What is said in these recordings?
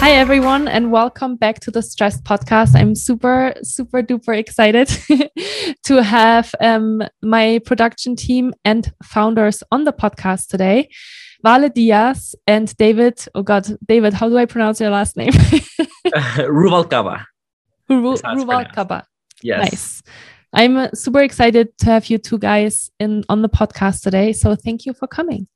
Hi, everyone, and welcome back to the Stress Podcast. I'm super, super duper excited to have um, my production team and founders on the podcast today. Vale Diaz and David. Oh God, David, how do I pronounce your last name? Ruvalcaba. Ruvalcaba. Yes. Nice. I'm uh, super excited to have you two guys in on the podcast today. So thank you for coming.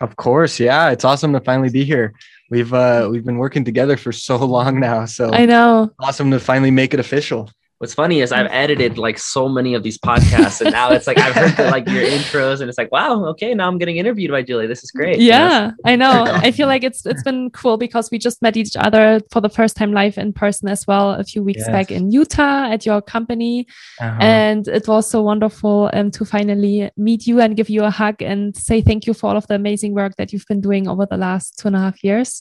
Of course, yeah, it's awesome to finally be here. We've uh we've been working together for so long now, so I know. Awesome to finally make it official. What's funny is I've edited like so many of these podcasts, and now it's like I've heard the, like your intros, and it's like, wow, okay, now I'm getting interviewed by Julie. This is great. Yeah, I know. I feel like it's it's been cool because we just met each other for the first time live in person as well a few weeks yes. back in Utah at your company, uh-huh. and it was so wonderful um, to finally meet you and give you a hug and say thank you for all of the amazing work that you've been doing over the last two and a half years.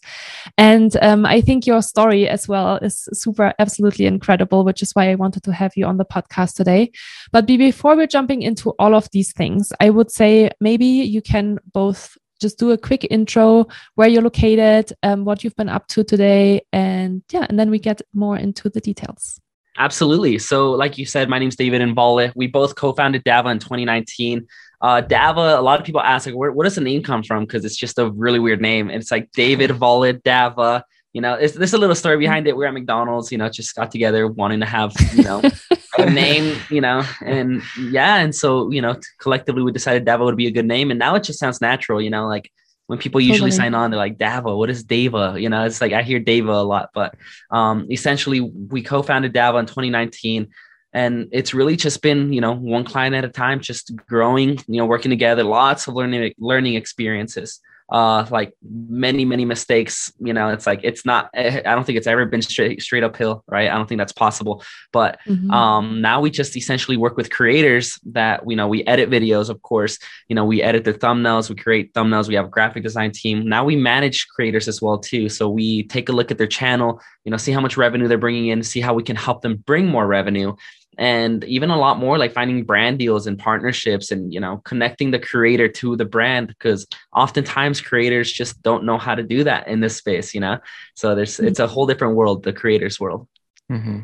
And um, I think your story as well is super, absolutely incredible, which is why I wanted to have you on the podcast today. But before we're jumping into all of these things, I would say maybe you can both just do a quick intro where you're located, um, what you've been up to today, and yeah, and then we get more into the details. Absolutely. So, like you said, my name's David and Vale. We both co-founded Dava in 2019. Uh, Dava, a lot of people ask, like, where, where does the name come from? Because it's just a really weird name. And it's like David Valid Dava you know, it's, there's a little story behind it. We're at McDonald's, you know, just got together wanting to have, you know, a name, you know, and yeah. And so, you know, collectively we decided Dava would be a good name. And now it just sounds natural, you know, like when people usually totally. sign on, they're like, Dava, what is Dava? You know, it's like I hear Dava a lot, but um, essentially we co founded Dava in 2019 and it's really just been you know one client at a time just growing you know working together lots of learning learning experiences uh like many many mistakes you know it's like it's not i don't think it's ever been straight straight uphill right? I don't think that's possible. But mm-hmm. um now we just essentially work with creators that you know we edit videos of course. You know we edit their thumbnails we create thumbnails we have a graphic design team. Now we manage creators as well too. So we take a look at their channel you know see how much revenue they're bringing in see how we can help them bring more revenue and even a lot more like finding brand deals and partnerships and you know connecting the creator to the brand because oftentimes creators just don't know how to do that in this space you know so there's mm-hmm. it's a whole different world the creators world mm-hmm.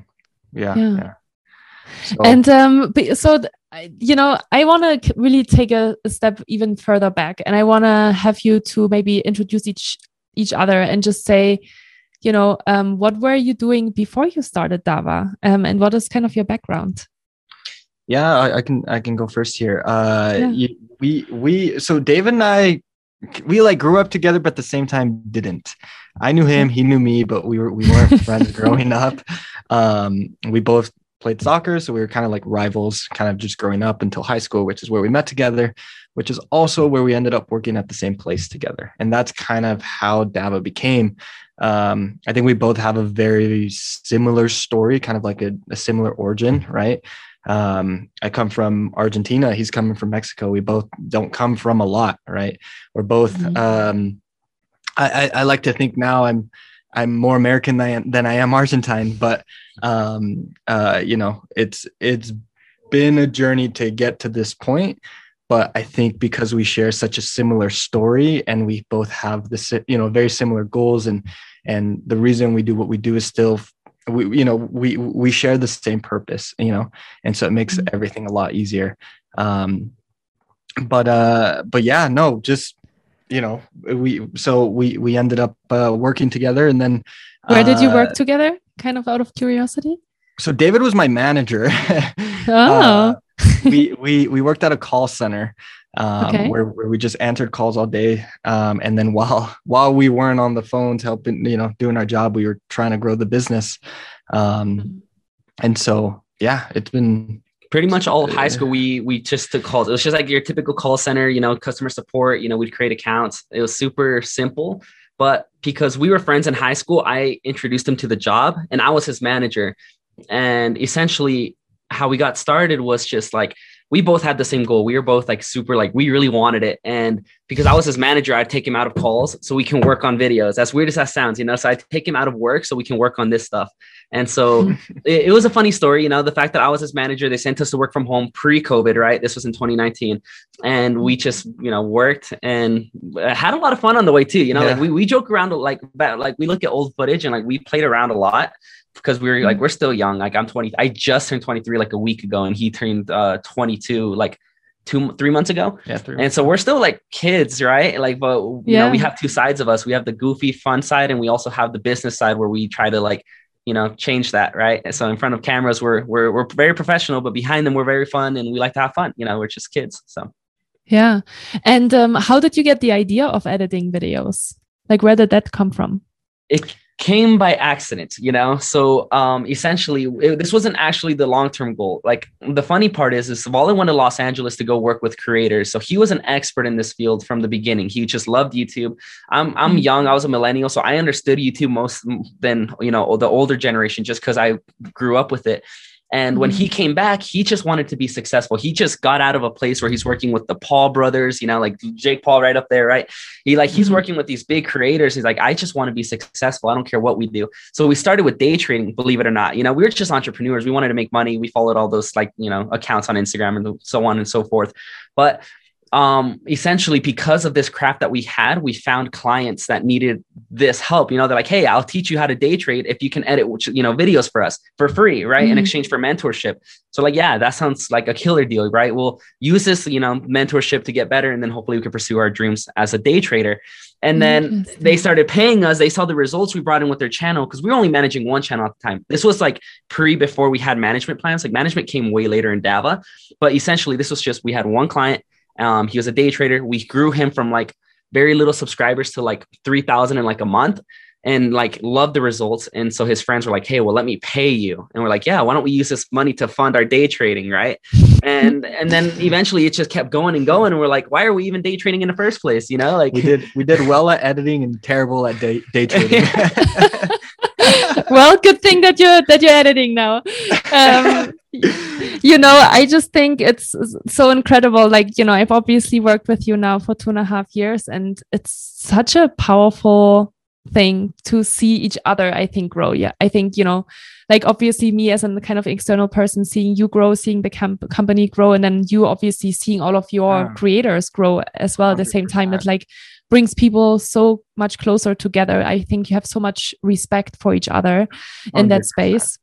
yeah, yeah. yeah. So. and um so you know i want to really take a, a step even further back and i want to have you to maybe introduce each each other and just say you know, um, what were you doing before you started Dava, um, and what is kind of your background? Yeah, I, I can I can go first here. Uh, yeah. we we so David and I we like grew up together, but at the same time didn't. I knew him, he knew me, but we were we weren't friends growing up. Um, we both played soccer, so we were kind of like rivals, kind of just growing up until high school, which is where we met together, which is also where we ended up working at the same place together, and that's kind of how Dava became. Um, I think we both have a very similar story, kind of like a, a similar origin, right? Um, I come from Argentina. He's coming from Mexico. We both don't come from a lot, right? We're both. Mm-hmm. Um, I, I, I, like to think now I'm I'm more American than I am, than I am Argentine, but um, uh, you know, it's it's been a journey to get to this point. But I think because we share such a similar story and we both have this, you know, very similar goals and and the reason we do what we do is still we you know we we share the same purpose you know? And so it makes mm-hmm. everything a lot easier. Um but uh but yeah no just you know we so we we ended up uh, working together and then where did you work uh, together? Kind of out of curiosity? So david was my manager. Oh. Uh, we we we worked at a call center um, okay. where, where we just answered calls all day. Um, and then while while we weren't on the phones helping, you know, doing our job, we were trying to grow the business. Um, mm-hmm. and so yeah, it's been pretty much all high school we we just took calls. It was just like your typical call center, you know, customer support. You know, we'd create accounts. It was super simple. But because we were friends in high school, I introduced him to the job, and I was his manager and essentially how we got started was just like we both had the same goal. We were both like super like we really wanted it, and because I was his manager, I'd take him out of calls so we can work on videos. As weird as that sounds, you know. So I'd take him out of work so we can work on this stuff. And so it, it, was a funny story, you know. The fact that I was his manager, they sent us to work from home pre-COVID, right? This was in 2019, and we just you know worked and had a lot of fun on the way too. You know, yeah. like we we joke around like like we look at old footage and like we played around a lot because we are like mm-hmm. we're still young. Like I'm 20. I just turned 23 like a week ago, and he turned uh 22 like two three months ago. Yeah, three and so we're still like kids, right? Like, but you yeah. know, we have two sides of us. We have the goofy fun side, and we also have the business side where we try to like you know change that right and so in front of cameras we're we're we're very professional but behind them we're very fun and we like to have fun you know we're just kids so yeah and um, how did you get the idea of editing videos like where did that come from it came by accident you know? So um essentially it, this wasn't actually the long-term goal. Like the funny part is is Vale went to los angeles to go work with creators. So he was an expert in this field from the beginning. He just loved youtube. I'm i'm mm-hmm. young. I was a millennial. So i understood youtube most than you know the older generation just because i grew up with it and when he mm-hmm. came back, he just wanted to be successful. He just got out of a place where he's working with the Paul brothers, you know, like Jake Paul right up there, right? He like he's mm-hmm. working with these big creators. He's like, I just want to be successful. I don't care what we do. So we started with day trading, believe it or not. You know, we were just entrepreneurs. We wanted to make money. We followed all those like, you know, accounts on Instagram and so on and so forth. But um, essentially because of this craft that we had, we found clients that needed this help. You know, they're like, "Hey, I'll teach you how to day trade if you can edit, which you know, videos for us for free, right? Mm-hmm. In exchange for mentorship." So, like, yeah, that sounds like a killer deal, right? We'll use this, you know, mentorship to get better, and then hopefully we can pursue our dreams as a day trader. And then they started paying us. They saw the results we brought in with their channel because we were only managing one channel at the time. This was like pre before we had management plans. Like management came way later in Dava, but essentially this was just we had one client um, he was a day trader. We grew him from like very little subscribers to like 3,000 in like a month and like loved the results. And so his friends were like, Hey, well, let me pay you. And we're like, yeah, why don't we use this money to fund our day trading? Right. And, and then eventually it just kept going and going. And we're like, why are we even day trading in the first place? You know, like we did, we did well at editing and terrible at day, day trading. well, good thing that you're, that you're editing now. Um, you know, I just think it's so incredible. Like, you know, I've obviously worked with you now for two and a half years, and it's such a powerful thing to see each other, I think, grow. Yeah. I think, you know, like obviously me as a kind of external person, seeing you grow, seeing the camp- company grow, and then you obviously seeing all of your yeah. creators grow as well 100%. at the same time. It like brings people so much closer together. I think you have so much respect for each other in 100%. that space.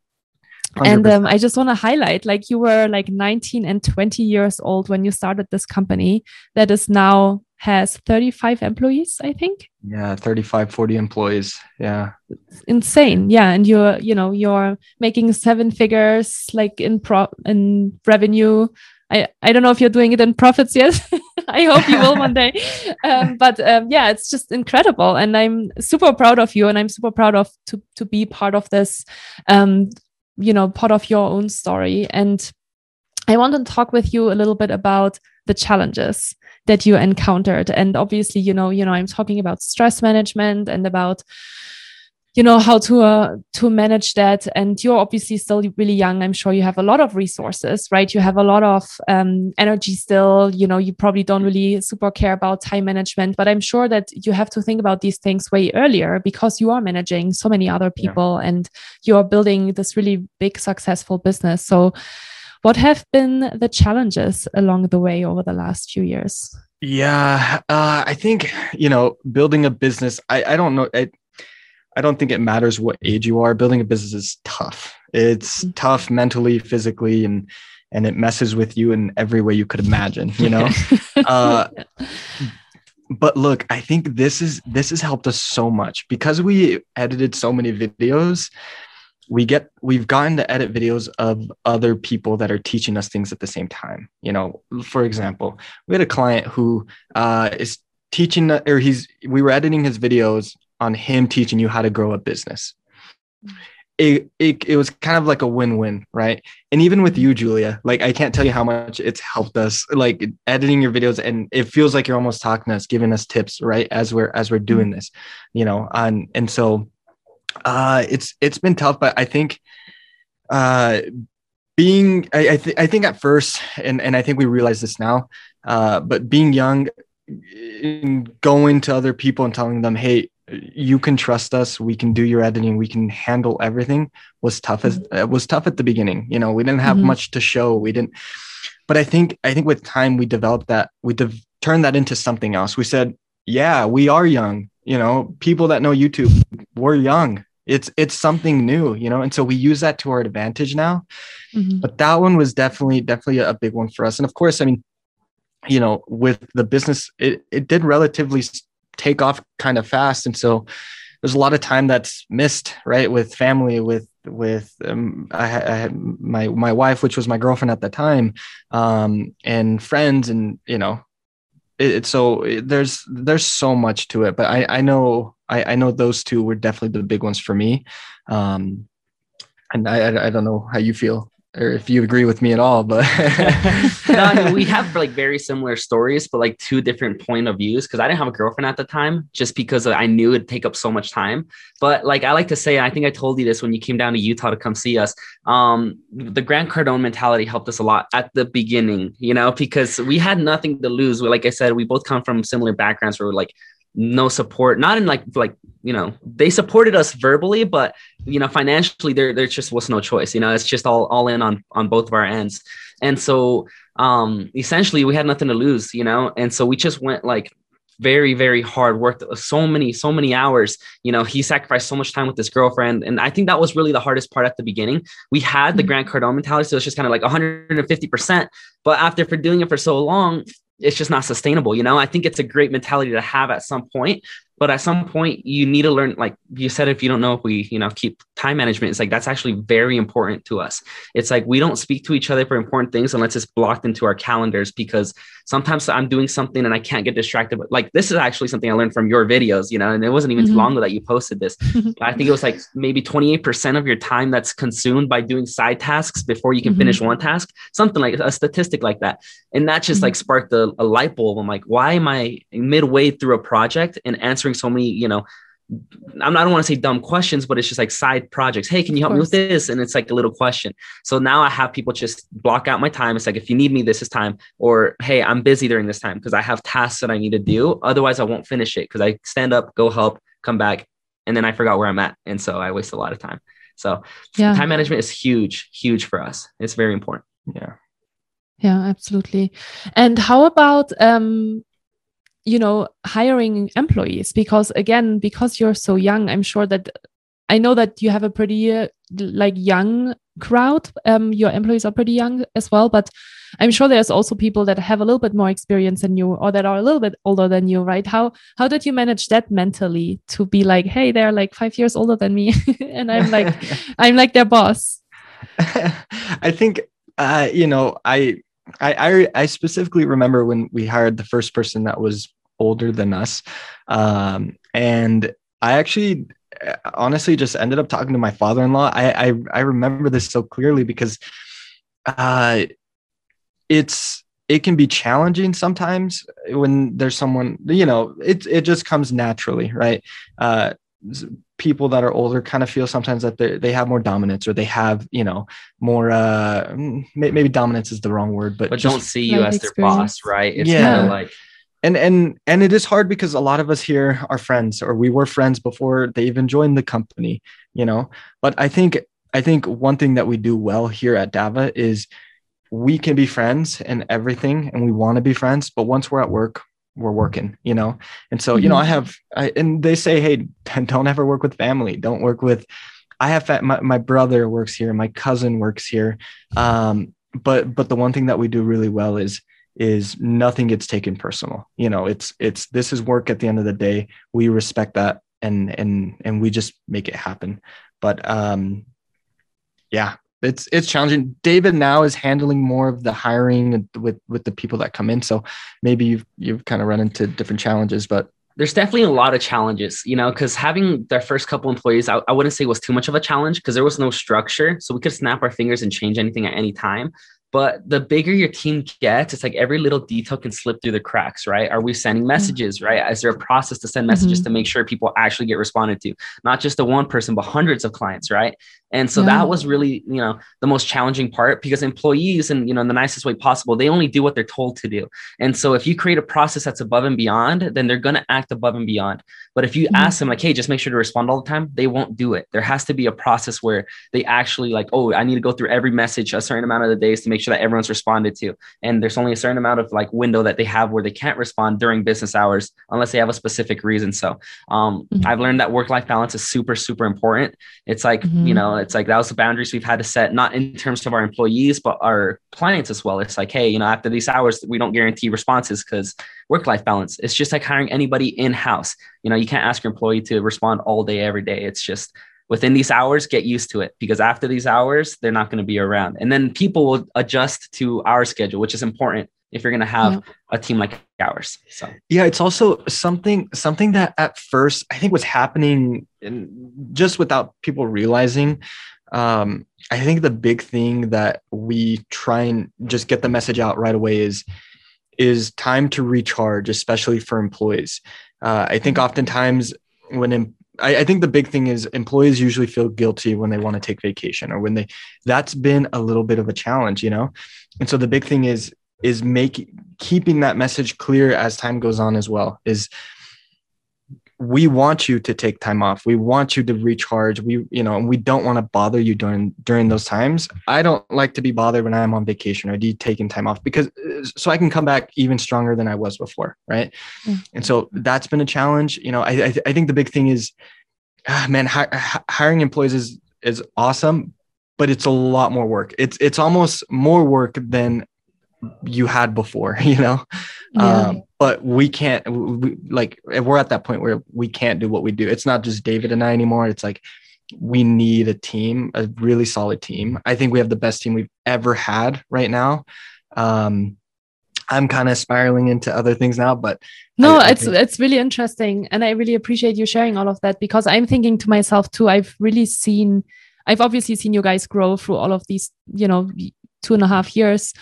100%. And um, I just want to highlight like you were like 19 and 20 years old when you started this company that is now has 35 employees, I think. Yeah, 35, 40 employees. Yeah. It's insane. Yeah. And you're, you know, you're making seven figures like in pro in revenue. I, I don't know if you're doing it in profits yet. I hope you will one day. Um, but um, yeah, it's just incredible, and I'm super proud of you, and I'm super proud of to to be part of this um, you know part of your own story. And i want to talk with you a little bit about the challenges that you encountered. And obviously you know you know i'm talking about stress management and about you know how to uh, to manage that. And you're obviously still really young. I'm sure you have a lot of resources right? You have a lot of um, energy still. You know you probably don't really super care about time management but i'm sure that you have to think about these things way earlier because you are managing so many other people yeah. and you are building this really big successful business. So what have been the challenges along the way over the last few years? Yeah uh, i think you know building a business i, I don't know it, I don't think it matters what age you are. Building a business is tough. It's mm-hmm. tough mentally, physically, and and it messes with you in every way you could imagine. You know. uh, but look, I think this is this has helped us so much because we edited so many videos. We get we've gotten to edit videos of other people that are teaching us things at the same time. You know, for example, we had a client who uh, is teaching or he's we were editing his videos on him teaching you how to grow a business. It, it, it was kind of like a win-win right? And even with you julia like i can't tell you how much it's helped us like editing your videos and it feels like you're almost talking to us giving us tips right as we're as we're doing this you know and and so uh it's it's been tough but i think uh, being I I, th- I think at first, and and I think we realize this now, uh, but being young, and going to other people and telling them, hey, you can trust us we can do your editing we can handle everything was tough as mm-hmm. was tough at the beginning you know we didn't have mm-hmm. much to show we didn't but i think i think with time we developed that we de- turned that into something else we said yeah we are young you know people that know youtube we're young it's it's something new you know and so we use that to our advantage now mm-hmm. but that one was definitely definitely a big one for us and of course i mean you know with the business it, it did relatively take off kind of fast. And so there's a lot of time that's missed right with family with with um, I, I, had my my wife which was my girlfriend at the time um, and friends and you know it, it so it, there's there's so much to it. But i i know I, I know those two were definitely the big ones for me. Um, and I, I i don't know how you feel or if you agree with me at all but no, I mean, we have like very similar stories but like two different point of views because i didn't have a girlfriend at the time just because i knew it'd take up so much time. But like i like to say i think i told you this when you came down to utah to come see us um, the grant cardone mentality helped us a lot at the beginning you know because we had nothing to lose. Like i said we both come from similar backgrounds where we're like no support not in like like you know they supported us verbally but you know financially there there just was no choice you know it's just all all in on on both of our ends. And so um essentially we had nothing to lose you know and so we just went like very very hard worked so many so many hours. You know he sacrificed so much time with his girlfriend and i think that was really the hardest part at the beginning. We had the mm-hmm. grant cardone mentality so it's just kind of like 150% but after for doing it for so long it's just not sustainable you know? I think it's a great mentality to have at some point but at some point you need to learn like you said if you don't know if we you know keep time management it's like that's actually very important to us it's like we don't speak to each other for important things unless it's blocked into our calendars because sometimes i'm doing something and i can't get distracted but like this is actually something i learned from your videos you know and it wasn't even mm-hmm. too long ago that you posted this i think it was like maybe 28% of your time that's consumed by doing side tasks before you can mm-hmm. finish one task something like a statistic like that and that just mm-hmm. like sparked a, a light bulb i'm like why am i midway through a project and answering answering so many, you know, I'm not, I don't want to say dumb questions, but it's just like side projects. Hey, can you help me with this? And it's like a little question. So now I have people just block out my time. It's like, if you need me, this is time. Or, hey, I'm busy during this time because I have tasks that I need to do. Otherwise, I won't finish it because I stand up, go help, come back, and then I forgot where I'm at. And so I waste a lot of time. So yeah. time management is huge, huge for us. It's very important. Yeah. Yeah, absolutely. And how about um you know hiring employees because again because you're so young i'm sure that i know that you have a pretty uh, like young crowd. Um your employees are pretty young as well but i'm sure there's also people that have a little bit more experience than you or that are a little bit older than you right? How how did you manage that mentally to be like hey they're like 5 years older than me and i'm like i'm like their boss? I think uh you know i I, I, specifically remember when we hired the first person that was older than us. Um, and I actually honestly just ended up talking to my father-in-law. I I, I remember this so clearly because uh, it's it can be challenging sometimes when there's someone you know it it just comes naturally, right? Uh, people that are older kind of feel sometimes that they they have more dominance or they have you know more uh maybe dominance is the wrong word but, but don't see you as their boss right it's yeah. kind of like and and and it is hard because a lot of us here are friends or we were friends before they even joined the company you know but i think i think one thing that we do well here at dava is we can be friends and everything and we want to be friends but once we're at work we're working you know and so mm-hmm. you know i mm-hmm. have I, and they say hey don't ever work with family don't work with i have my, my brother works here my cousin works here um but but the one thing that we do really well is is nothing gets taken personal. You know, it's it's this is work at the end of the day. We respect that and and and we just make it happen. But um yeah, it's it's challenging. David now is handling more of the hiring with with the people that come in. So maybe you've you've kind of run into different challenges, but there's definitely a lot of challenges, you know, because having their first couple employees, I, I wouldn't say was too much of a challenge because there was no structure. So we could snap our fingers and change anything at any time. But the bigger your team gets, it's like every little detail can slip through the cracks, right? Are we sending mm-hmm. messages, right? Is there a process to send messages mm-hmm. to make sure people actually get responded to? Not just the one person, but hundreds of clients, right? And so yeah. that was really, you know, the most challenging part because employees and, you know, in the nicest way possible, they only do what they're told to do. And so if you create a process that's above and beyond, then they're going to act above and beyond. But if you mm-hmm. ask them like, hey, just make sure to respond all the time, they won't do it. There has to be a process where they actually like, oh, I need to go through every message a certain amount of the days to make sure that everyone's responded to. And there's only a certain amount of like window that they have where they can't respond during business hours unless they have a specific reason. So um, mm-hmm. I've learned that work life balance is super, super important. It's like, mm-hmm. you know, it's like that was the boundaries we've had to set, not in terms of our employees, but our clients as well. It's like, hey, you know, after these hours, we don't guarantee responses because work life balance. It's just like hiring anybody in house. You know, you can't ask your employee to respond all day, every day. It's just within these hours, get used to it because after these hours, they're not going to be around. And then people will adjust to our schedule, which is important if you're going to have yeah. a team like ours. So yeah, it's also something something that at first I think was happening in, just without people realizing. Um, I think the big thing that we try and just get the message out right away is is time to recharge, especially for employees. Uh, I think oftentimes when em- I, I, think the big thing is employees usually feel guilty when they want to take vacation or when they that's been a little bit of a challenge, you know. And so the big thing is is make keeping that message clear as time goes on as well is we want you to take time off. We want you to recharge. We you know and we don't want to bother you during during those times. I don't like to be bothered when i'm on vacation or do taking time off because so i can come back even stronger than i was before right? Mm-hmm. and so that's been a challenge. You know i i, I think the big thing is ah, man hi, hiring employees is is awesome but it's a lot more work. It's it's almost more work than you had before you know? Yeah. um, but we can't we, like we're at that point where we can't do what we do. It's not just david and i anymore. It's like we need a team a really solid team. I think we have the best team we've ever had right now. Um, i'm kind of spiraling into other things now but no I, I it's think- it's really interesting and i really appreciate you sharing all of that because i'm thinking to myself too i've really seen i've obviously seen you guys grow through all of these you know two and a half years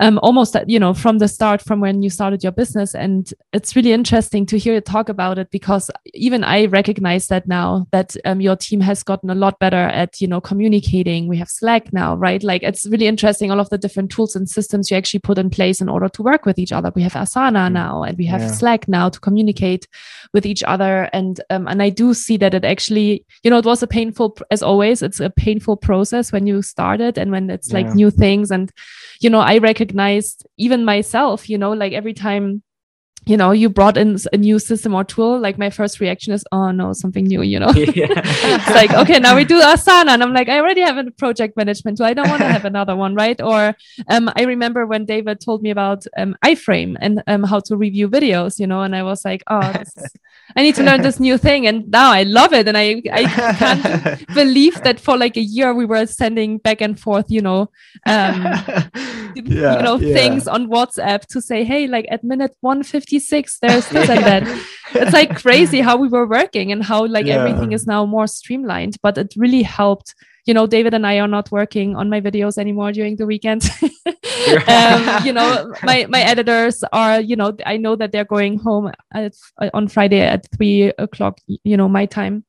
um, almost you know from the start from when you started your business. And it's really interesting to hear you talk about it because even i recognize that now that um, your team has gotten a lot better at you know communicating. We have slack now right? Like it's really interesting all of the different tools and systems you actually put in place in order to work with each other. We have asana mm. now and we have yeah. slack now to communicate with each other. And um, and i do see that it actually you know it was a painful as always it's a painful process when you started and when it's like new things. And you know i recognize recognized even myself, you know, like every time you know you brought in a new system or tool like my first reaction is oh no something new you know yeah. it's like okay now we do asana and i'm like i already have a project management tool i don't want to have another one right or um, i remember when david told me about um, iframe and um, how to review videos you know and i was like oh I need to learn this new thing. And now I love it. And I, I can't believe that for like a year we were sending back and forth, you know, um, yeah, you know, yeah. things on WhatsApp to say, hey, like at minute 156, there's this and that. It's like crazy how we were working and how like yeah. everything is now more streamlined. But it really helped you know, David and I are not working on my videos anymore during the weekends. um, you know, my my editors are, you know, I know that they're going home at, on Friday at three o'clock, you know, my time.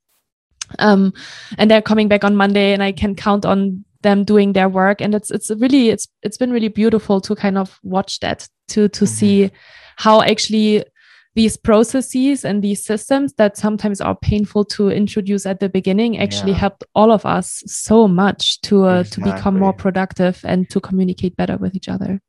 Um, and they're coming back on Monday, and I can count on them doing their work. And it's it's really it's it's been really beautiful to kind of watch that to to mm-hmm. see how actually these processes and these systems that sometimes are painful to introduce at the beginning actually yeah. helped all of us so much to uh, exactly. to become more productive and to communicate better with each other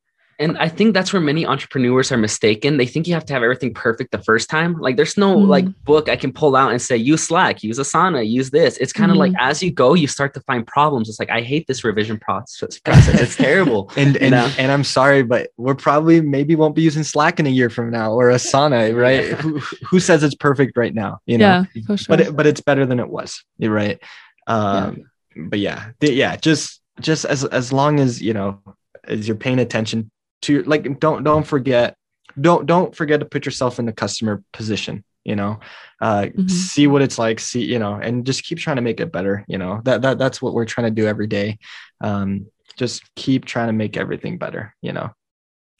and I think that's where many entrepreneurs are mistaken. They think you have to have everything perfect the first time. Like there's no mm. like book I can pull out and say use Slack, use Asana, use this. It's kind of mm. like as you go, you start to find problems. It's like I hate this revision process. It's terrible. and and, and I'm sorry, but we're probably maybe won't be using Slack in a year from now or Asana, right? yeah. who, who says it's perfect right now? You know, yeah, for sure. but it, but it's better than it was. You're right. Um, yeah. But yeah, yeah, just just as as long as you know as you're paying attention to like don't don't forget don't don't forget to put yourself in the customer position you know? Uh, mm-hmm. see what it's like see you know and just keep trying to make it better you know? That, that that's what we're trying to do every day. Um, just keep trying to make everything better you know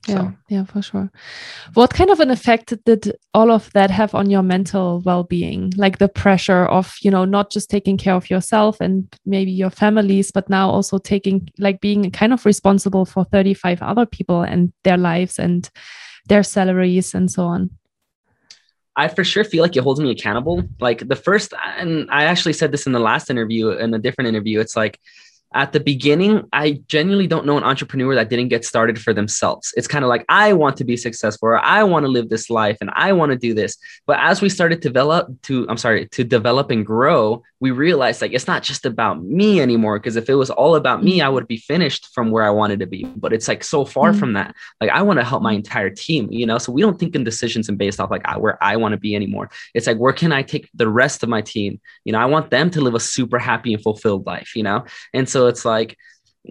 so. yeah for sure what kind of an effect did all of that have on your mental well-being like the pressure of you know not just taking care of yourself and maybe your families but now also taking like being kind of responsible for 35 other people and their lives and their salaries and so on I for sure feel like it holds me accountable. Like the first, and I actually said this in the last interview, in a different interview. It's like at the beginning, I genuinely don't know an entrepreneur that didn't get started for themselves. It's kind of like, I want to be successful or I want to live this life and I want to do this. But as we started to develop to, I'm sorry, to develop and grow, we realized like it's not just about me anymore. Cause if it was all about me, I would be finished from where I wanted to be. But it's like so far mm-hmm. from that. Like I want to help my entire team, you know? So we don't think in decisions and based off like where I want to be anymore. It's like, where can I take the rest of my team? You know, I want them to live a super happy and fulfilled life, you know? And so it's like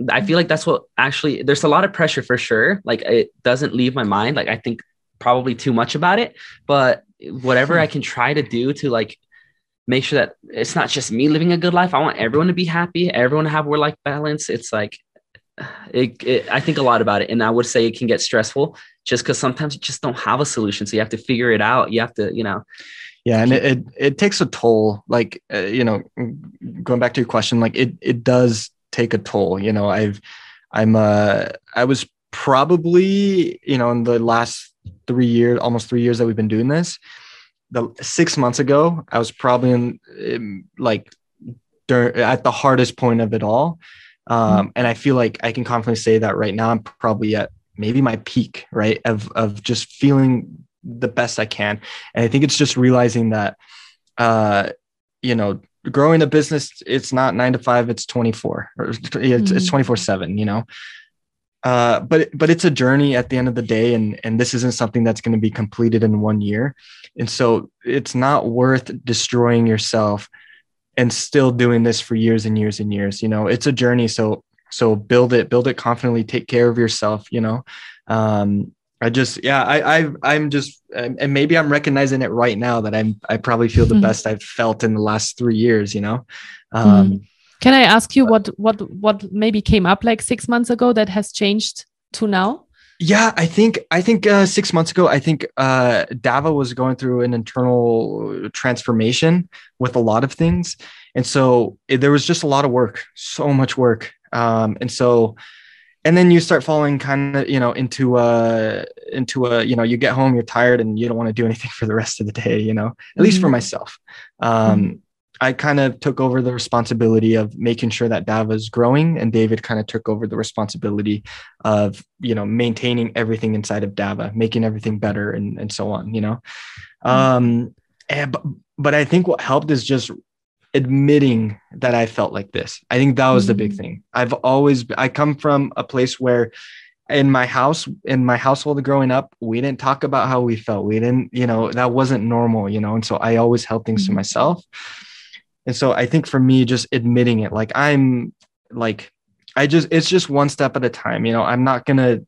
I feel like that's what actually there's a lot of pressure for sure. Like it doesn't leave my mind. Like I think probably too much about it, but whatever I can try to do to like make sure that it's not just me living a good life. I want everyone to be happy, everyone to have work life balance. It's like it, it, I think a lot about it, and I would say it can get stressful just because sometimes you just don't have a solution. So you have to figure it out. You have to, you know, yeah and it, it, it takes a toll like uh, you know going back to your question like it it does take a toll you know i've i'm uh i was probably you know in the last three years almost three years that we've been doing this the six months ago i was probably in, in like during, at the hardest point of it all um, mm-hmm. and i feel like i can confidently say that right now i'm probably at maybe my peak right of of just feeling the best I can. And I think it's just realizing that, uh, you know, growing a business, it's not nine to five, it's 24 or it's, mm-hmm. it's 24 seven, you know? Uh, but, but it's a journey at the end of the day. And, and this isn't something that's going to be completed in one year. And so it's not worth destroying yourself and still doing this for years and years and years, you know, it's a journey. So, so build it, build it confidently, take care of yourself, you know, um, I just, yeah, I, I, I'm just, and maybe I'm recognizing it right now that I'm, I probably feel the mm-hmm. best I've felt in the last three years, you know? Um, mm-hmm. Can I ask you what, what, what maybe came up like six months ago that has changed to now? Yeah, I think I think uh, six months ago, I think uh, Dava was going through an internal transformation with a lot of things, and so it, there was just a lot of work, so much work, um, and so and then you start falling kind of you know into a into a you know you get home you're tired and you don't want to do anything for the rest of the day you know at mm-hmm. least for mm-hmm. myself um, mm-hmm. i kind of took over the responsibility of making sure that dava is growing and david kind of took over the responsibility of you know maintaining everything inside of dava making everything better and, and so on you know mm-hmm. um and, but, but i think what helped is just admitting that I felt like this. I think that was mm-hmm. the big mm. thing. I've always I come from a place where in my house in my household growing up we didn't talk about how we felt we didn't you know that wasn't normal you know and so i always held things mm-hmm. to myself and so i think for me just admitting it like i'm like i just it's just one step at a time you know i'm not gonna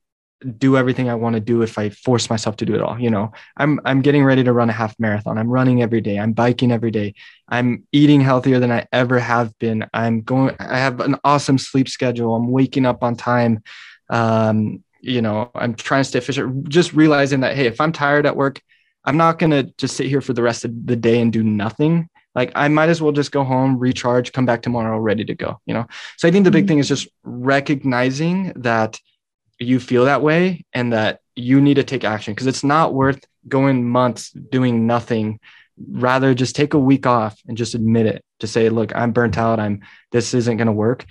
do everything I want to do if I force myself to do it all. You know, I'm I'm getting ready to run a half marathon. I'm running every day. I'm biking every day. I'm eating healthier than I ever have been. I'm going I have an awesome sleep schedule. I'm waking up on time. Um, you know, I'm trying to stay efficient. Just realizing that hey, if I'm tired at work, I'm not going to just sit here for the rest of the day and do nothing. Like I might as well just go home, recharge, come back tomorrow ready to go, you know. So I think the big mm-hmm. thing is just recognizing that you feel that way and that you need to take action because it's not worth going months doing nothing. Rather just take a week off and just admit it. To say look i'm burnt out. I'm this isn't going to work.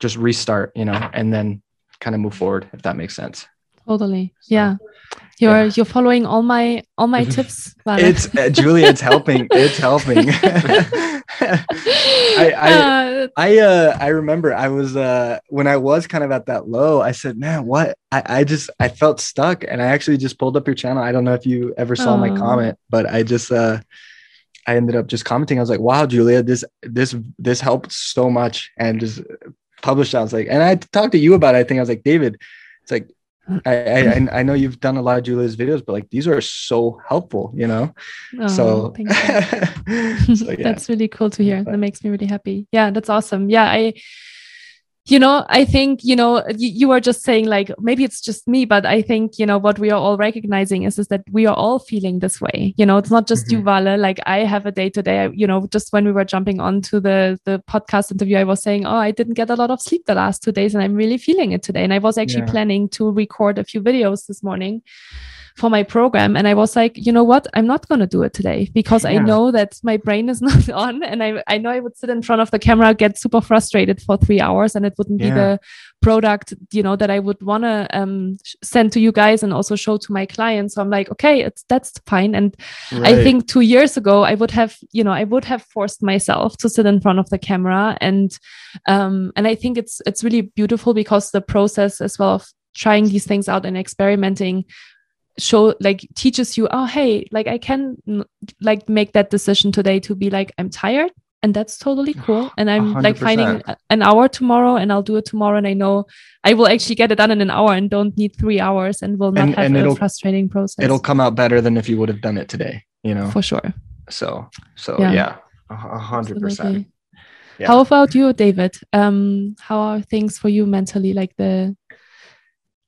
Just restart you know and then kind of move forward if that makes sense. Totally. So, yeah you're yeah. you're following all my all my tips it's uh, julia it's helping it's helping I I uh, I, uh, I remember I was uh when I was kind of at that low, I said, man, what? I, I just I felt stuck and I actually just pulled up your channel. I don't know if you ever saw my comment, but I just uh I ended up just commenting. I was like, wow, Julia, this this this helped so much and just published. I was like, and I talked to you about it. I think I was like, David, it's like I, I I know you've done a lot of Julia's videos, but like these are so helpful, you know. Oh, so, so yeah. that's really cool to hear. That makes me really happy. Yeah, that's awesome. Yeah, I you know i think you know you, you are just saying like maybe it's just me but i think you know what we are all recognizing is is that we are all feeling this way you know it's not just mm-hmm. you Vale like i have a day today you know just when we were jumping onto the the podcast interview i was saying oh i didn't get a lot of sleep the last two days and i'm really feeling it today and i was actually yeah. planning to record a few videos this morning for my program. And I was like, you know what? I'm not going to do it today because yeah. I know that my brain is not on. And I, I know I would sit in front of the camera, get super frustrated for three hours, and it wouldn't yeah. be the product, you know, that I would want to um, send to you guys and also show to my clients. So I'm like, okay, it's that's fine. And right. I think two years ago, I would have, you know, I would have forced myself to sit in front of the camera. And, um, and I think it's, it's really beautiful because the process as well of trying these things out and experimenting show like teaches you oh hey like i can like make that decision today to be like i'm tired and that's totally cool. And i'm 100%. like finding an hour tomorrow and i'll do it tomorrow and i know i will actually get it done in an hour and don't need three hours and will not and, have and a frustrating process. it'll come out better than if you would have done it today you know? For sure. So so yeah. a hundred percent. How about you david? Um how are things for you mentally like the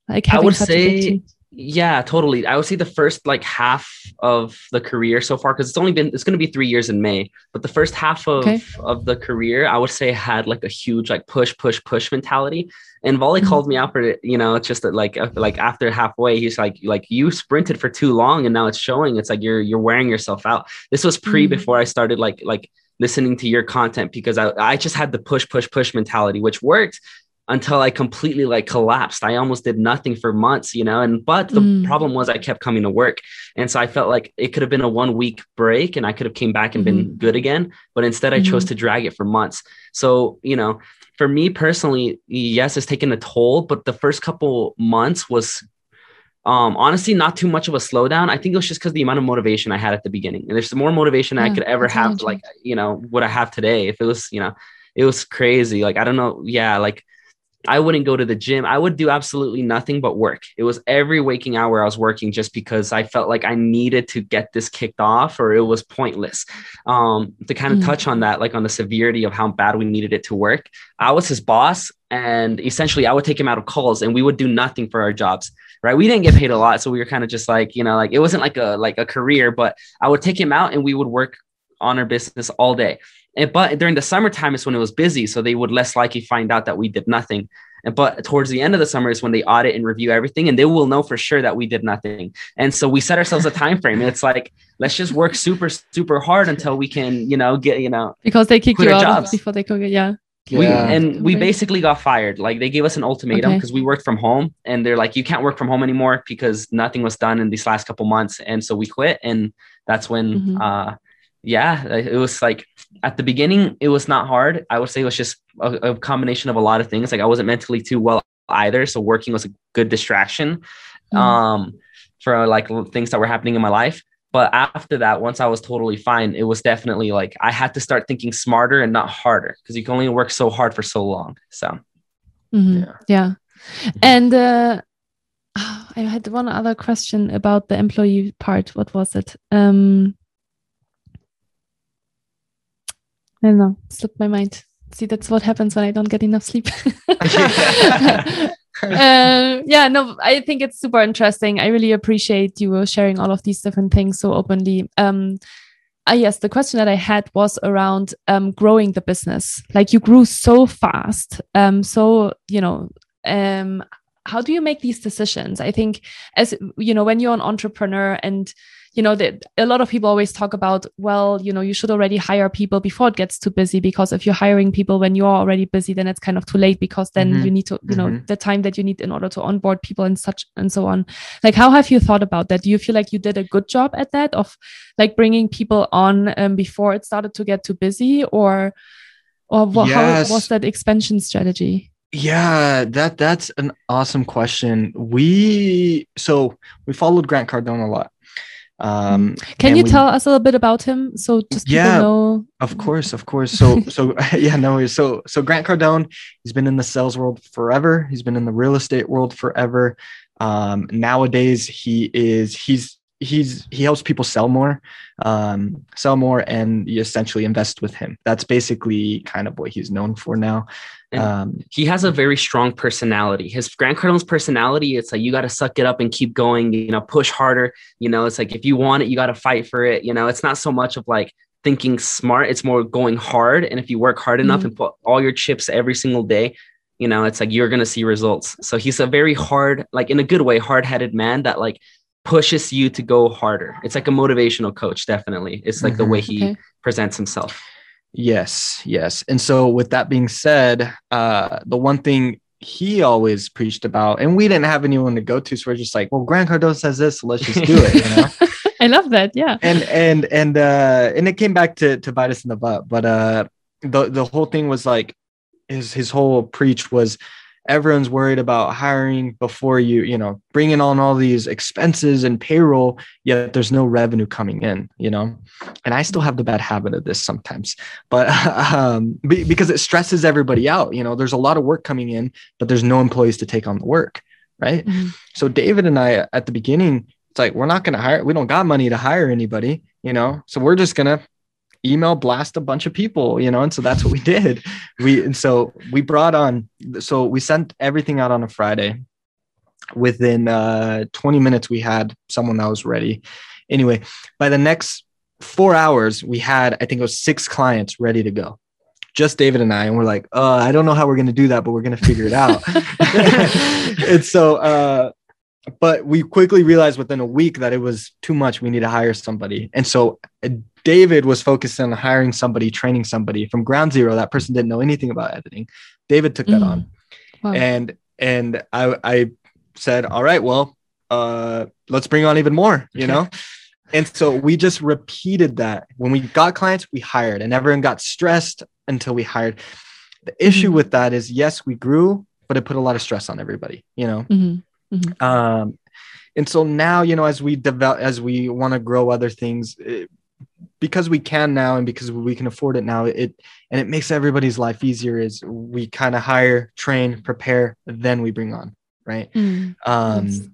like i would say yeah, totally. I would say the first like half of the career so far, because it's only been it's going to be three years in May, but the first half of okay. of the career, I would say had like a huge like push, push, push mentality. And Vale mm-hmm. called me out for it. You know, it's just that like uh, like after halfway, he's like like you sprinted for too long, and now it's showing. It's like you're you're wearing yourself out. This was pre mm-hmm. before I started like like listening to your content because I, I just had the push, push, push mentality, which worked until I completely like collapsed. I almost did nothing for months, you know. And but the mm. problem was I kept coming to work. And so I felt like it could have been a one week break and I could have came back and mm-hmm. been good again. But instead I mm-hmm. chose to drag it for months. So, you know, for me personally, yes, it's taken a toll, but the first couple months was um honestly not too much of a slowdown. I think it was just because the amount of motivation I had at the beginning. And there's more motivation yeah, I could ever have, like, you know, what I have today. If it was, you know, it was crazy. Like, I don't know. Yeah, like I wouldn't go to the gym. I would do absolutely nothing but work. It was every waking hour I was working just because I felt like I needed to get this kicked off or it was pointless. Um, to kind of mm. touch on that, like on the severity of how bad we needed it to work, I was his boss and essentially I would take him out of calls and we would do nothing for our jobs. Right. We didn't get paid a lot. So we were kind of just like, you know, like it wasn't like a like a career, but I would take him out and we would work on our business all day. And, but during the summertime is when it was busy, so they would less likely find out that we did nothing. And but towards the end of the summer is when they audit and review everything, and they will know for sure that we did nothing. And so we set ourselves a time frame. And it's like let's just work super super hard until we can, you know, get you know because they kick you out jobs. before they could get yeah. We, yeah. and we basically got fired. Like they gave us an ultimatum because okay. we worked from home, and they're like, "You can't work from home anymore because nothing was done in these last couple months." And so we quit, and that's when mm-hmm. uh, yeah, it was like at the beginning, it was not hard. I would say it was just a, a, combination of a lot of things. Like I wasn't mentally too well either. So working was a good distraction mm. um, for like things that were happening in my life. But after that, once I was totally fine, it was definitely like I had to start thinking smarter and not harder because you can only work so hard for so long. So, mm-hmm. yeah. yeah. And uh, I had one other question about the employee part. What was it? Um, I don't know, slipped my mind. See, that's what happens when I don't get enough sleep. uh, yeah, no, I think it's super interesting. I really appreciate you sharing all of these different things so openly. Um, uh, yes, the question that I had was around um, growing the business. Like you grew so fast. Um, so, you know, um, how do you make these decisions? I think as you know, when you're an entrepreneur and you know that a lot of people always talk about well you know you should already hire people before it gets too busy because if you're hiring people when you're already busy then it's kind of too late because then mm-hmm. you need to you know mm-hmm. the time that you need in order to onboard people and such and so on like how have you thought about that do you feel like you did a good job at that of like bringing people on um, before it started to get too busy or or wh- yes. how was that expansion strategy yeah, that that's an awesome question. We so we followed Grant Cardone a lot. Um, Can you we, tell us a little bit about him? So just yeah, know. Of course, of course. So so yeah, no. So so Grant Cardone, he's been in the sales world forever. He's been in the real estate world forever. Um, nowadays, he is he's he's he helps people sell more um, sell more and you essentially invest with him that's basically kind of what he's known for now um, he has a very strong personality his grant cardone's personality it's like you got to suck it up and keep going you know push harder you know it's like if you want it you got to fight for it you know it's not so much of like thinking smart it's more going hard and if you work hard enough mm-hmm. and put all your chips every single day you know it's like you're gonna see results so he's a very hard like in a good way hard-headed man that like pushes you to go harder. It's like a motivational coach, definitely. It's like mm-hmm. the way he okay. presents himself. Yes, yes. And so, with that being said, uh, the one thing he always preached about, and we didn't have anyone to go to, so we're just like, well, Grant Cardone says this, so let's just do it. You know. I love that. Yeah. And and and uh, and it came back to to bite us in the butt, but uh, the the whole thing was like his his whole preach was everyone's worried about hiring before you you know bringing on all these expenses and payroll yet there's no revenue coming in you know? And i still have the bad habit of this sometimes but um, because it stresses everybody out you know? There's a lot of work coming in but there's no employees to take on the work right? Mm-hmm. so david and i at the beginning it's like we're not going to hire we don't got money to hire anybody you know? So we're just going to email blast a bunch of people you know and so that's what we did. We and so we brought on so we sent everything out on a friday. Within uh 20 minutes we had someone that was ready. Anyway by the next four hours we had i think it was six clients ready to go. Just david and i and we're like uh i don't know how we're going to do that but we're going to figure it out. And so uh but we quickly realized within a week that it was too much. We need to hire somebody. And so David was focused on hiring somebody, training somebody from ground zero. That person didn't know anything about editing. David took that mm. on. Wow. And and I I said, all right, well, uh, let's bring on even more, you know? and so we just repeated that. When we got clients, we hired, and everyone got stressed until we hired. The issue mm-hmm. with that is yes, we grew, but it put a lot of stress on everybody, you know. Mm-hmm. Mm-hmm. Um, and so now, you know, as we develop, as we want to grow other things, it, because we can now and because we can afford it now it and it makes everybody's life easier is we kind of hire train prepare then we bring on right mm, um yes.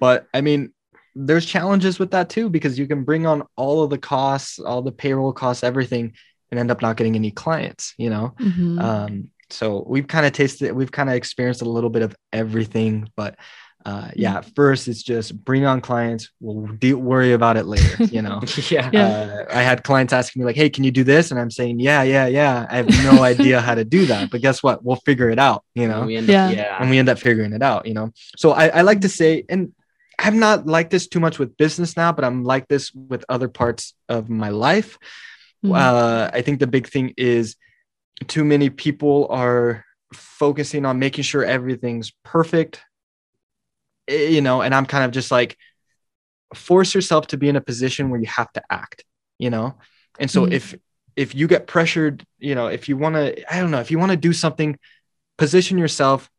but i mean there's challenges with that too because you can bring on all of the costs all the payroll costs everything and end up not getting any clients you know mm-hmm. um so we've kind of tasted we've kind of experienced a little bit of everything but uh, yeah, first it's just bring on clients. We'll de- worry about it later. You know. yeah. Uh, I had clients asking me like, "Hey, can you do this?" And I'm saying, "Yeah, yeah, yeah." I have no idea how to do that, but guess what? We'll figure it out. You know. And yeah. Up, yeah. And we end up figuring it out. You know. So I, I like to say, and I'm not like this too much with business now, but I'm like this with other parts of my life. Mm-hmm. Uh, I think the big thing is too many people are focusing on making sure everything's perfect you know, and I'm kind of just like, force yourself to be in a position where you have to act, you know? And so mm-hmm. if, if you get pressured, you know, if you want to, I don't know, if you want to do something, position yourself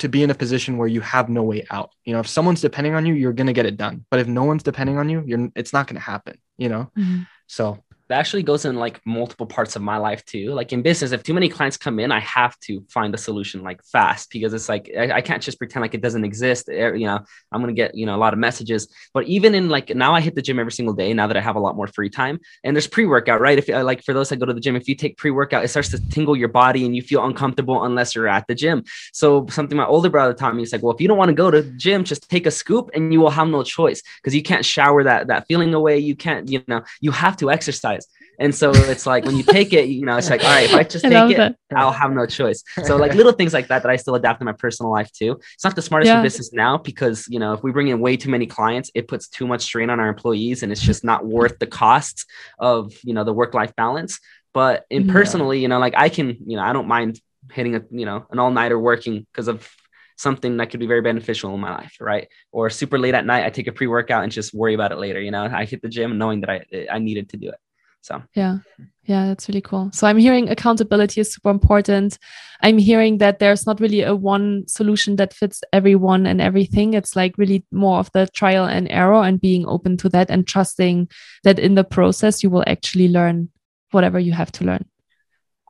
to be in a position where you have no way out. You know, if someone's depending on you, you're going to get it done. But if no one's depending on you, you're, it's not going to happen, you know? Mm-hmm. So that actually goes in like multiple parts of my life too. Like in business, if too many clients come in, I have to find a solution like fast because it's like I, I, can't just pretend like it doesn't exist. You know, I'm gonna get you know a lot of messages. But even in like now, I hit the gym every single day now that I have a lot more free time. And there's pre workout, right? If uh, like for those that go to the gym, if you take pre workout, it starts to tingle your body and you feel uncomfortable unless you're at the gym. So something my older brother taught me is like, well, if you don't want to go to the gym, just take a scoop and you will have no choice because you can't shower that that feeling away. You can't, you know, you have to exercise. And so it's like when you take it, you know, it's like, all right, if I just I take it, that. I'll have no choice. So like little things like that that I still adapt in my personal life too. It's not the smartest yeah. business now because you know if we bring in way too many clients, it puts too much strain on our employees, and it's just not worth the costs of you know the work life balance. But in yeah. personally, you know, like I can, you know, I don't mind hitting a you know an all nighter working because of something that could be very beneficial in my life, right? Or super late at night, I take a pre workout and just worry about it later. You know, I hit the gym knowing that I I needed to do it. So, yeah. Yeah, that's really cool. So I'm hearing accountability is super important. I'm hearing that there's not really a one solution that fits everyone and everything. It's like really more of the trial and error and being open to that and trusting that in the process you will actually learn whatever you have to learn.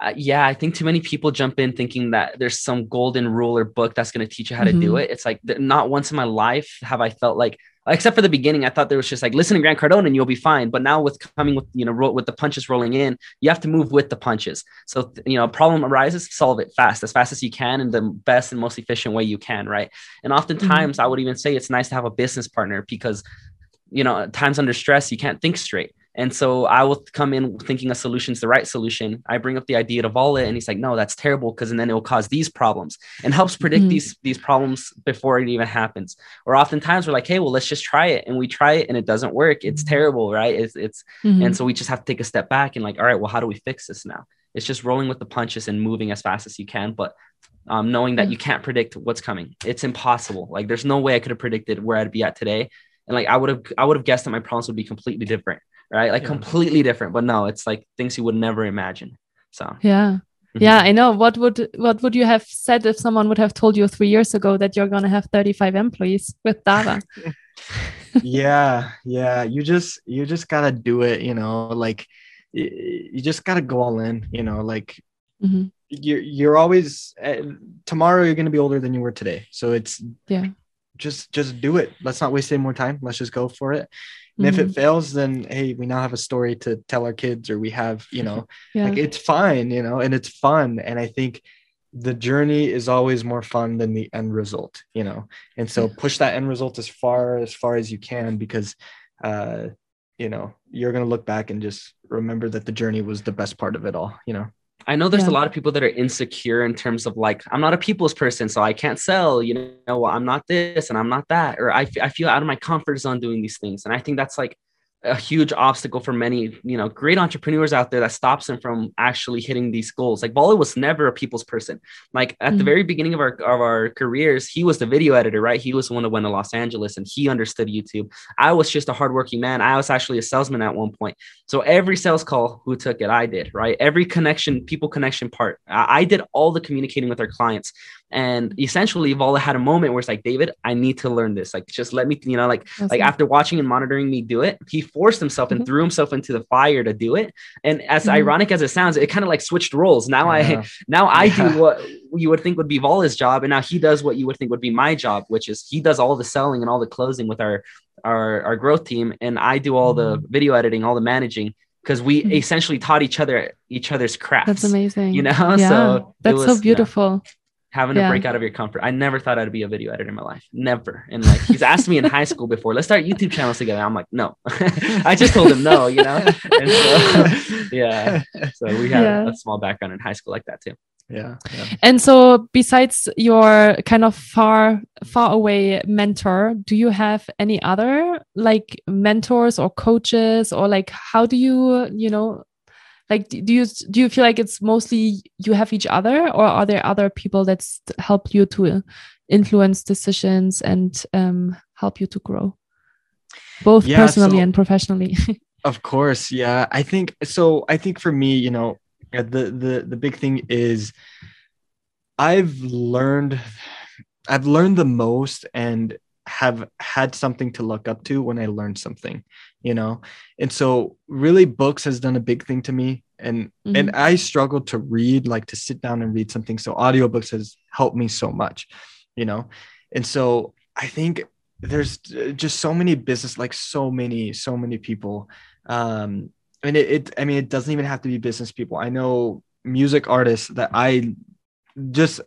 Uh, yeah, I think too many people jump in thinking that there's some golden rule or book that's going to teach you how to mm-hmm. do it. It's like not once in my life have I felt like except for the beginning, I thought there was just like listen to Grant Cardone and you'll be fine. But now with coming with you know ro- with the punches rolling in, you have to move with the punches. So you know, a problem arises, solve it fast, as fast as you can, in the best and most efficient way you can, right? And oftentimes, mm-hmm. I would even say it's nice to have a business partner because you know times under stress you can't think straight and so I will come in thinking a solution is the right solution. I bring up the idea to Vale, and he's like, "No, that's terrible because then it will cause these problems," and helps predict mm-hmm. these these problems before it even happens. Or oftentimes we're like, "Hey, well, let's just try it," and we try it, and it doesn't work. It's terrible, right? It's it's, mm-hmm. and so we just have to take a step back and like, all right, well, how do we fix this now? It's just rolling with the punches and moving as fast as you can, but um, knowing that you can't predict what's coming. It's impossible. Like, there's no way I could have predicted where I'd be at today, and like I would have I would have guessed that my problems would be completely different right? Like yeah. completely different. But no, it's like things you would never imagine. So yeah. Mm-hmm. Yeah, I know. What would what would you have said if someone would have told you three years ago that you're gonna have 35 employees with Dava? yeah, yeah. You just you just gotta do it, you know, like you just gotta go all in, you know, like mm-hmm. you're you're always uh, tomorrow you're gonna be older than you were today. So it's yeah, just just do it. Let's not waste any more time. Let's just go for it. And mm-hmm. if it mm-hmm. fails, then hey, we now have a story to tell our kids, or we have, you know, yeah. like it's fine, you know, and it's fun. And I think the journey is always more fun than the end result, you know. And so push that end result as far as far as you can because uh, you know, you're gonna look back and just remember that the journey was the best part of it all, you know. I know there's yeah. a lot of people that are insecure in terms of like, I'm not a people's person, so I can't sell, you know, well, I'm not this and I'm not that, or I, f- I feel out of my comfort zone doing these things. And I think that's like a huge obstacle for many, you know, great entrepreneurs out there that stops them from actually hitting these goals. Like Vale was never a people's person. Like at mm-hmm. the very beginning of our of our careers, he was the video editor, right? He was the one that went to Los Angeles and he understood YouTube. I was just a hardworking man. I was actually a salesman at one point. So every sales call, who took it? I did, right? Every connection, people connection part, I, I did all the communicating with our clients. And essentially, Vale had a moment where it's like, David, I need to learn this. Like, just let me, you know, like, That's like after watching and monitoring me do it, he forced himself and mm-hmm. threw himself into the fire to do it. And as mm-hmm. ironic as it sounds, it kind of like switched roles. Now yeah. I, now I yeah. do what you would think would be Vale's job, and now he does what you would think would be my job, which is he does all the selling and all the closing with our our our growth team, and I do all the mm-hmm. video editing, all the managing because we mm-hmm. essentially taught each other each other's crafts. That's amazing. You know, yeah, so that's was, so beautiful. Yeah having to break out of your comfort. I never thought I'd be a video editor in my life. Never. And like he's asked me in high school before, let's start YouTube channels together. I'm like, no. I just told him no, you know? And so yeah. So we had yeah. a small background in high school like that too. Yeah, yeah. And so besides your kind of far far away mentor, do you have any other like mentors or coaches or like how do you, you know, like do you do you feel like it's mostly you have each other or are there other people that help you to influence decisions and um, help you to grow? Both yeah, personally so, and professionally. Of course yeah. I think so i think for me you know the the the big thing is i've learned i've learned the most and have had something to look up to when I learned something, you know? And so really books has done a big thing to me. And mm-hmm. and I struggled to read, like to sit down and read something. So audiobooks has helped me so much, you know? And so I think there's just so many business, like so many, so many people. Um, and it, it I mean, it doesn't even have to be business people. I know music artists that I just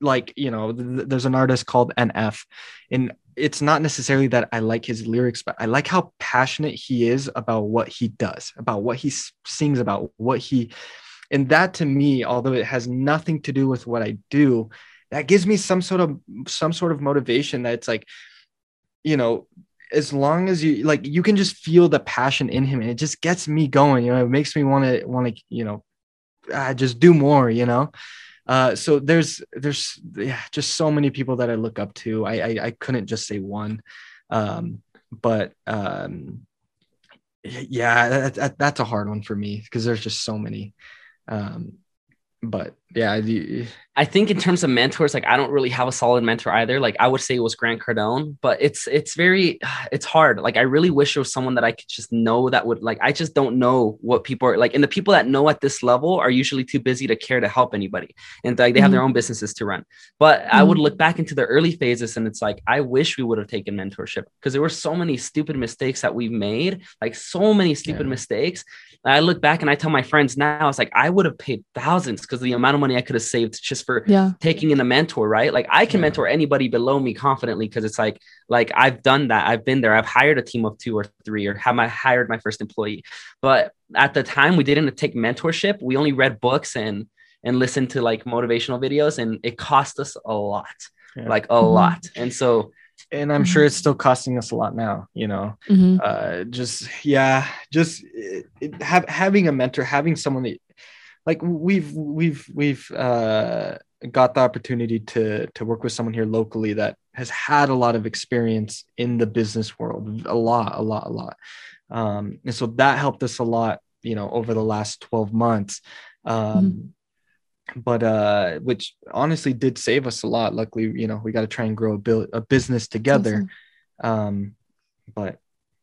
like you know th- there's an artist called nf and it's not necessarily that I like his lyrics, but I like how passionate he is about what he does, about what he sings about, what he, and that to me, although it has nothing to do with what I do, that gives me some sort of some sort of motivation that it's like, you know, as long as you like, you can just feel the passion in him, and it just gets me going. You know, it makes me want to want to, you know, uh, just do more. You know, uh, so there's there's yeah, just so many people that I look up to. I I, I couldn't just say one, um, but um, yeah, that, that, that's a hard one for me because there's just so many. Um, but yeah, the, I think in terms of mentors, like I don't really have a solid mentor either. Like I would say it was Grant Cardone, but it's it's very it's hard. Like I really wish there was someone that I could just know that would like I just don't know what people are like. And the people that know at this level are usually too busy to care to help anybody. And like they have mm-hmm. their own businesses to run. But mm-hmm. I would mm-hmm. look back into the early phases and it's like I wish we would have taken mentorship because there were so many stupid mistakes that we've made, like so many stupid yeah. mistakes. And I look back and I tell my friends now, it's like I would have paid thousands because the amount of money I could have saved just for yeah. taking in a mentor, right? Like I can yeah. mentor anybody below me confidently because it's like, like I've done that. I've been there. I've hired a team of two or three or have I hired my first employee. But at the time we didn't take mentorship. We only read books and and listened to like motivational videos and it cost us a lot. Yeah. Like a mm-hmm. lot. And so and I'm sure it's still costing us a lot now. You know, mm-hmm. uh, just yeah, just it, it, have, having a mentor, having someone that like we've we've we've uh, got the opportunity to to work with someone here locally that has had a lot of experience in the business world, a lot, a lot, a lot, um, and so that helped us a lot. You know, over the last 12 months. Um, mm-hmm but uh which honestly did save us a lot luckily you know we got to try and grow a, build, a business together awesome. um but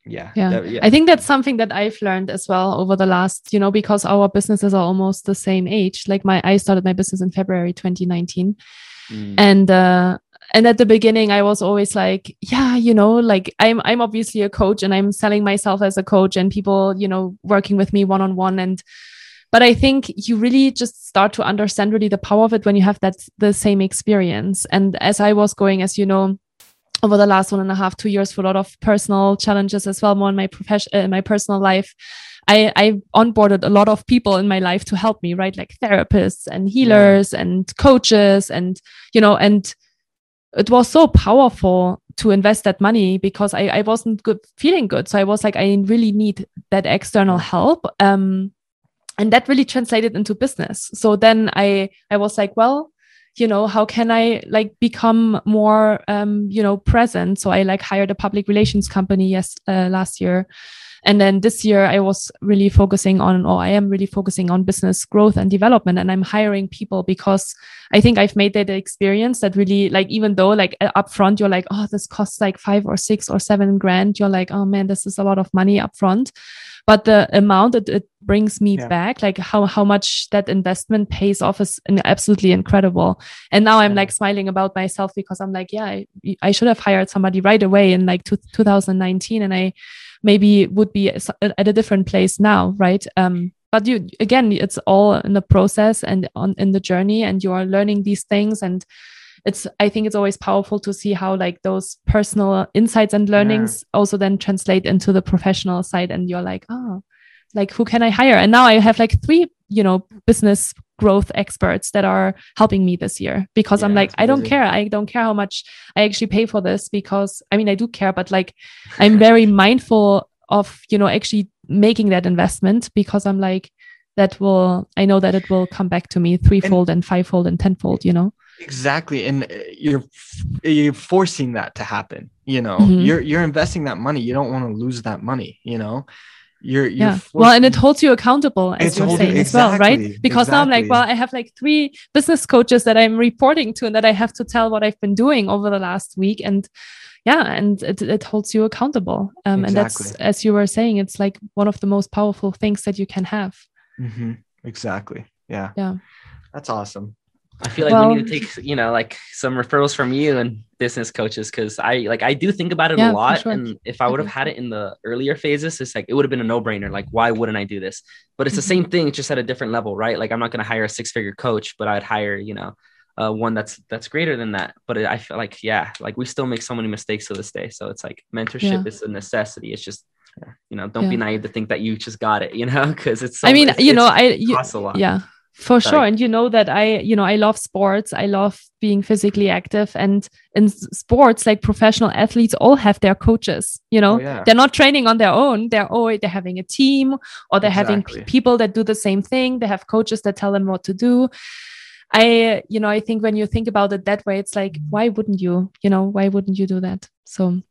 yeah, yeah. that, yeah. I think that's something that i've learned as well over the last you know because our businesses are almost the same age. Like my i started my business in february 2019 mm. and uh and at the beginning i was always like yeah you know like i'm i'm obviously a coach and i'm selling myself as a coach and people you know working with me one on one and but i think you really just start to understand really the power of it when you have that the same experience. And as i was going as you know over the last one and a half two years for a lot of personal challenges as well more in my profession uh, my personal life I, I onboarded a lot of people in my life to help me, right? Like therapists and healers yeah. and coaches and, you know, and it was so powerful to invest that money because I, I wasn't good feeling good. So I was like, I really need that external help. Um, and that really translated into business so then i i was like well you know how can i like become more um you know present so i like hired a public relations company yes uh, last year and then this year I was really focusing on, or I am really focusing on business growth and development. And I'm hiring people because I think I've made that experience that really like, even though like upfront, you're like, oh, this costs like five or six or seven grand. You're like, oh man, this is a lot of money upfront. But the amount that it brings me yeah. back, like how, how much that investment pays off is absolutely incredible. And now I'm like smiling about myself because I'm like, yeah, I, I should have hired somebody right away in like two, 2019. And I, maybe would be at a different place now, right? Um, but you again, it's all in the process and on in the journey, and you are learning these things and it's i think it's always powerful to see how like those personal insights and learnings yeah. also then translate into the professional side and you're like oh like who can i hire and now i have like three you know business growth experts that are helping me this year because yeah, I'm like, I don't care. I don't care how much I actually pay for this because I mean, I do care, but like, I'm very mindful of, you know, actually making that investment because I'm like, that will, I know that it will come back to me threefold and, and fivefold and tenfold, you know? Exactly. And uh, you're, you're forcing that to happen, you know, mm-hmm. you're, you're investing that money. You don't want to lose that money, you know? you're, you're yeah well and it holds you accountable as you're saying exactly, as well right because exactly. now i'm like well i have like three business coaches that i'm reporting to and that i have to tell what i've been doing over the last week and yeah and it, it holds you accountable um, exactly. and that's as you were saying it's like one of the most powerful things that you can have mm-hmm. exactly yeah yeah that's awesome I feel like well, we need to take, you know, like some referrals from you and business coaches because I like I do think about it yeah, a lot. Sure. And if I would have had it in the earlier phases, it's like it would have been a no-brainer. Like, why wouldn't I do this? But it's mm-hmm. the same thing, just at a different level, right? Like I'm not gonna hire a six-figure coach, but I'd hire, you know, uh, one that's that's greater than that. But it, I feel like, yeah, like we still make so many mistakes to this day. So it's like mentorship yeah. is a necessity. It's just you know, don't yeah. be naive to think that you just got it, you know, because it's. So, I mean, it's, you know, I you, costs a lot. yeah, for sure. And you know that i you know i love sports. I love being physically active. And in sports like professional athletes all have their coaches you know? Oh, yeah. they're not training on their own. They're oh they're having a team or they're exactly. having people that do the same thing. They have coaches that tell them what to do. I you know i think when you think about it that way it's like mm-hmm. why wouldn't you you know why wouldn't you do that? So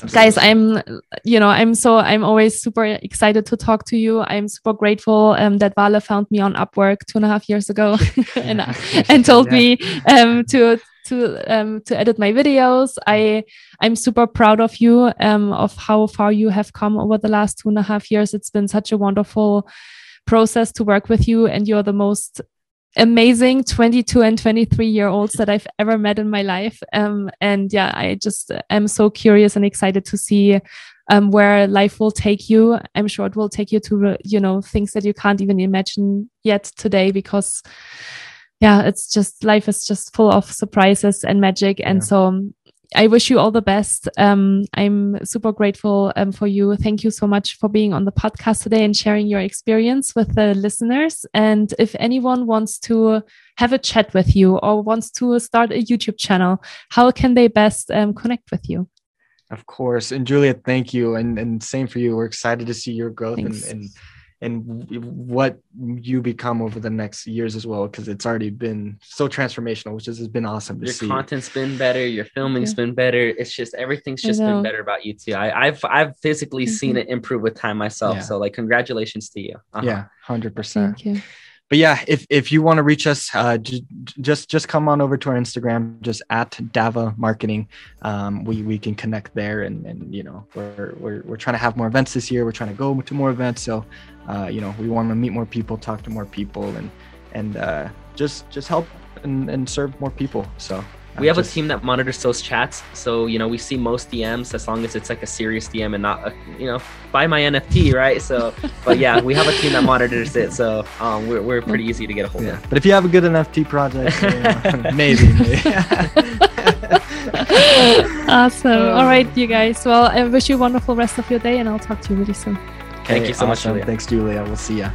Absolutely. guys i'm you know i'm so i'm always super excited to talk to you i'm super grateful um, that vale found me on upwork two and a half years ago and, and told yeah. me um, to to um, to edit my videos i i'm super proud of you um, of how far you have come over the last two and a half years it's been such a wonderful process to work with you and you're the most amazing 22 and 23 year olds that I've ever met in my life. Um, and yeah, I just am so curious and excited to see um, where life will take you. I'm sure it will take you to, you know, things that you can't even imagine yet today because yeah, it's just life is just full of surprises and magic. And yeah. so I wish you all the best. Um, I'm super grateful um, for you. Thank you so much for being on the podcast today and sharing your experience with the listeners. And if anyone wants to have a chat with you or wants to start a YouTube channel, how can they best um, connect with you? Of course. And Julia, thank you. And, and same for you. We're excited to see your growth and, and and what you become over the next years as well because it's already been so transformational which has been awesome to your see. content's been better your filming's yeah. been better it's just everything's just been better about you too I, have i've physically mm-hmm. seen it improve with time myself yeah. so like congratulations to you uh-huh. yeah 100% thank you but yeah, if if you want to reach us, uh, j- just just come on over to our Instagram, just at Dava Marketing. Um, we we can connect there, and and you know we're we're we're trying to have more events this year. We're trying to go to more events, so uh, you know we want to meet more people, talk to more people, and and uh, just just help and, and serve more people. So we have just, a team that monitors those chats so you know we see most dms as long as it's like a serious dm and not a, you know buy my nft right so but yeah we have a team that monitors it so um, we're, we're pretty easy to get a hold yeah. of but if you have a good nft project you know, maybe, maybe. awesome all right you guys well i wish you a wonderful rest of your day and i'll talk to you really soon thank you so awesome. much Julia. thanks julia we'll see ya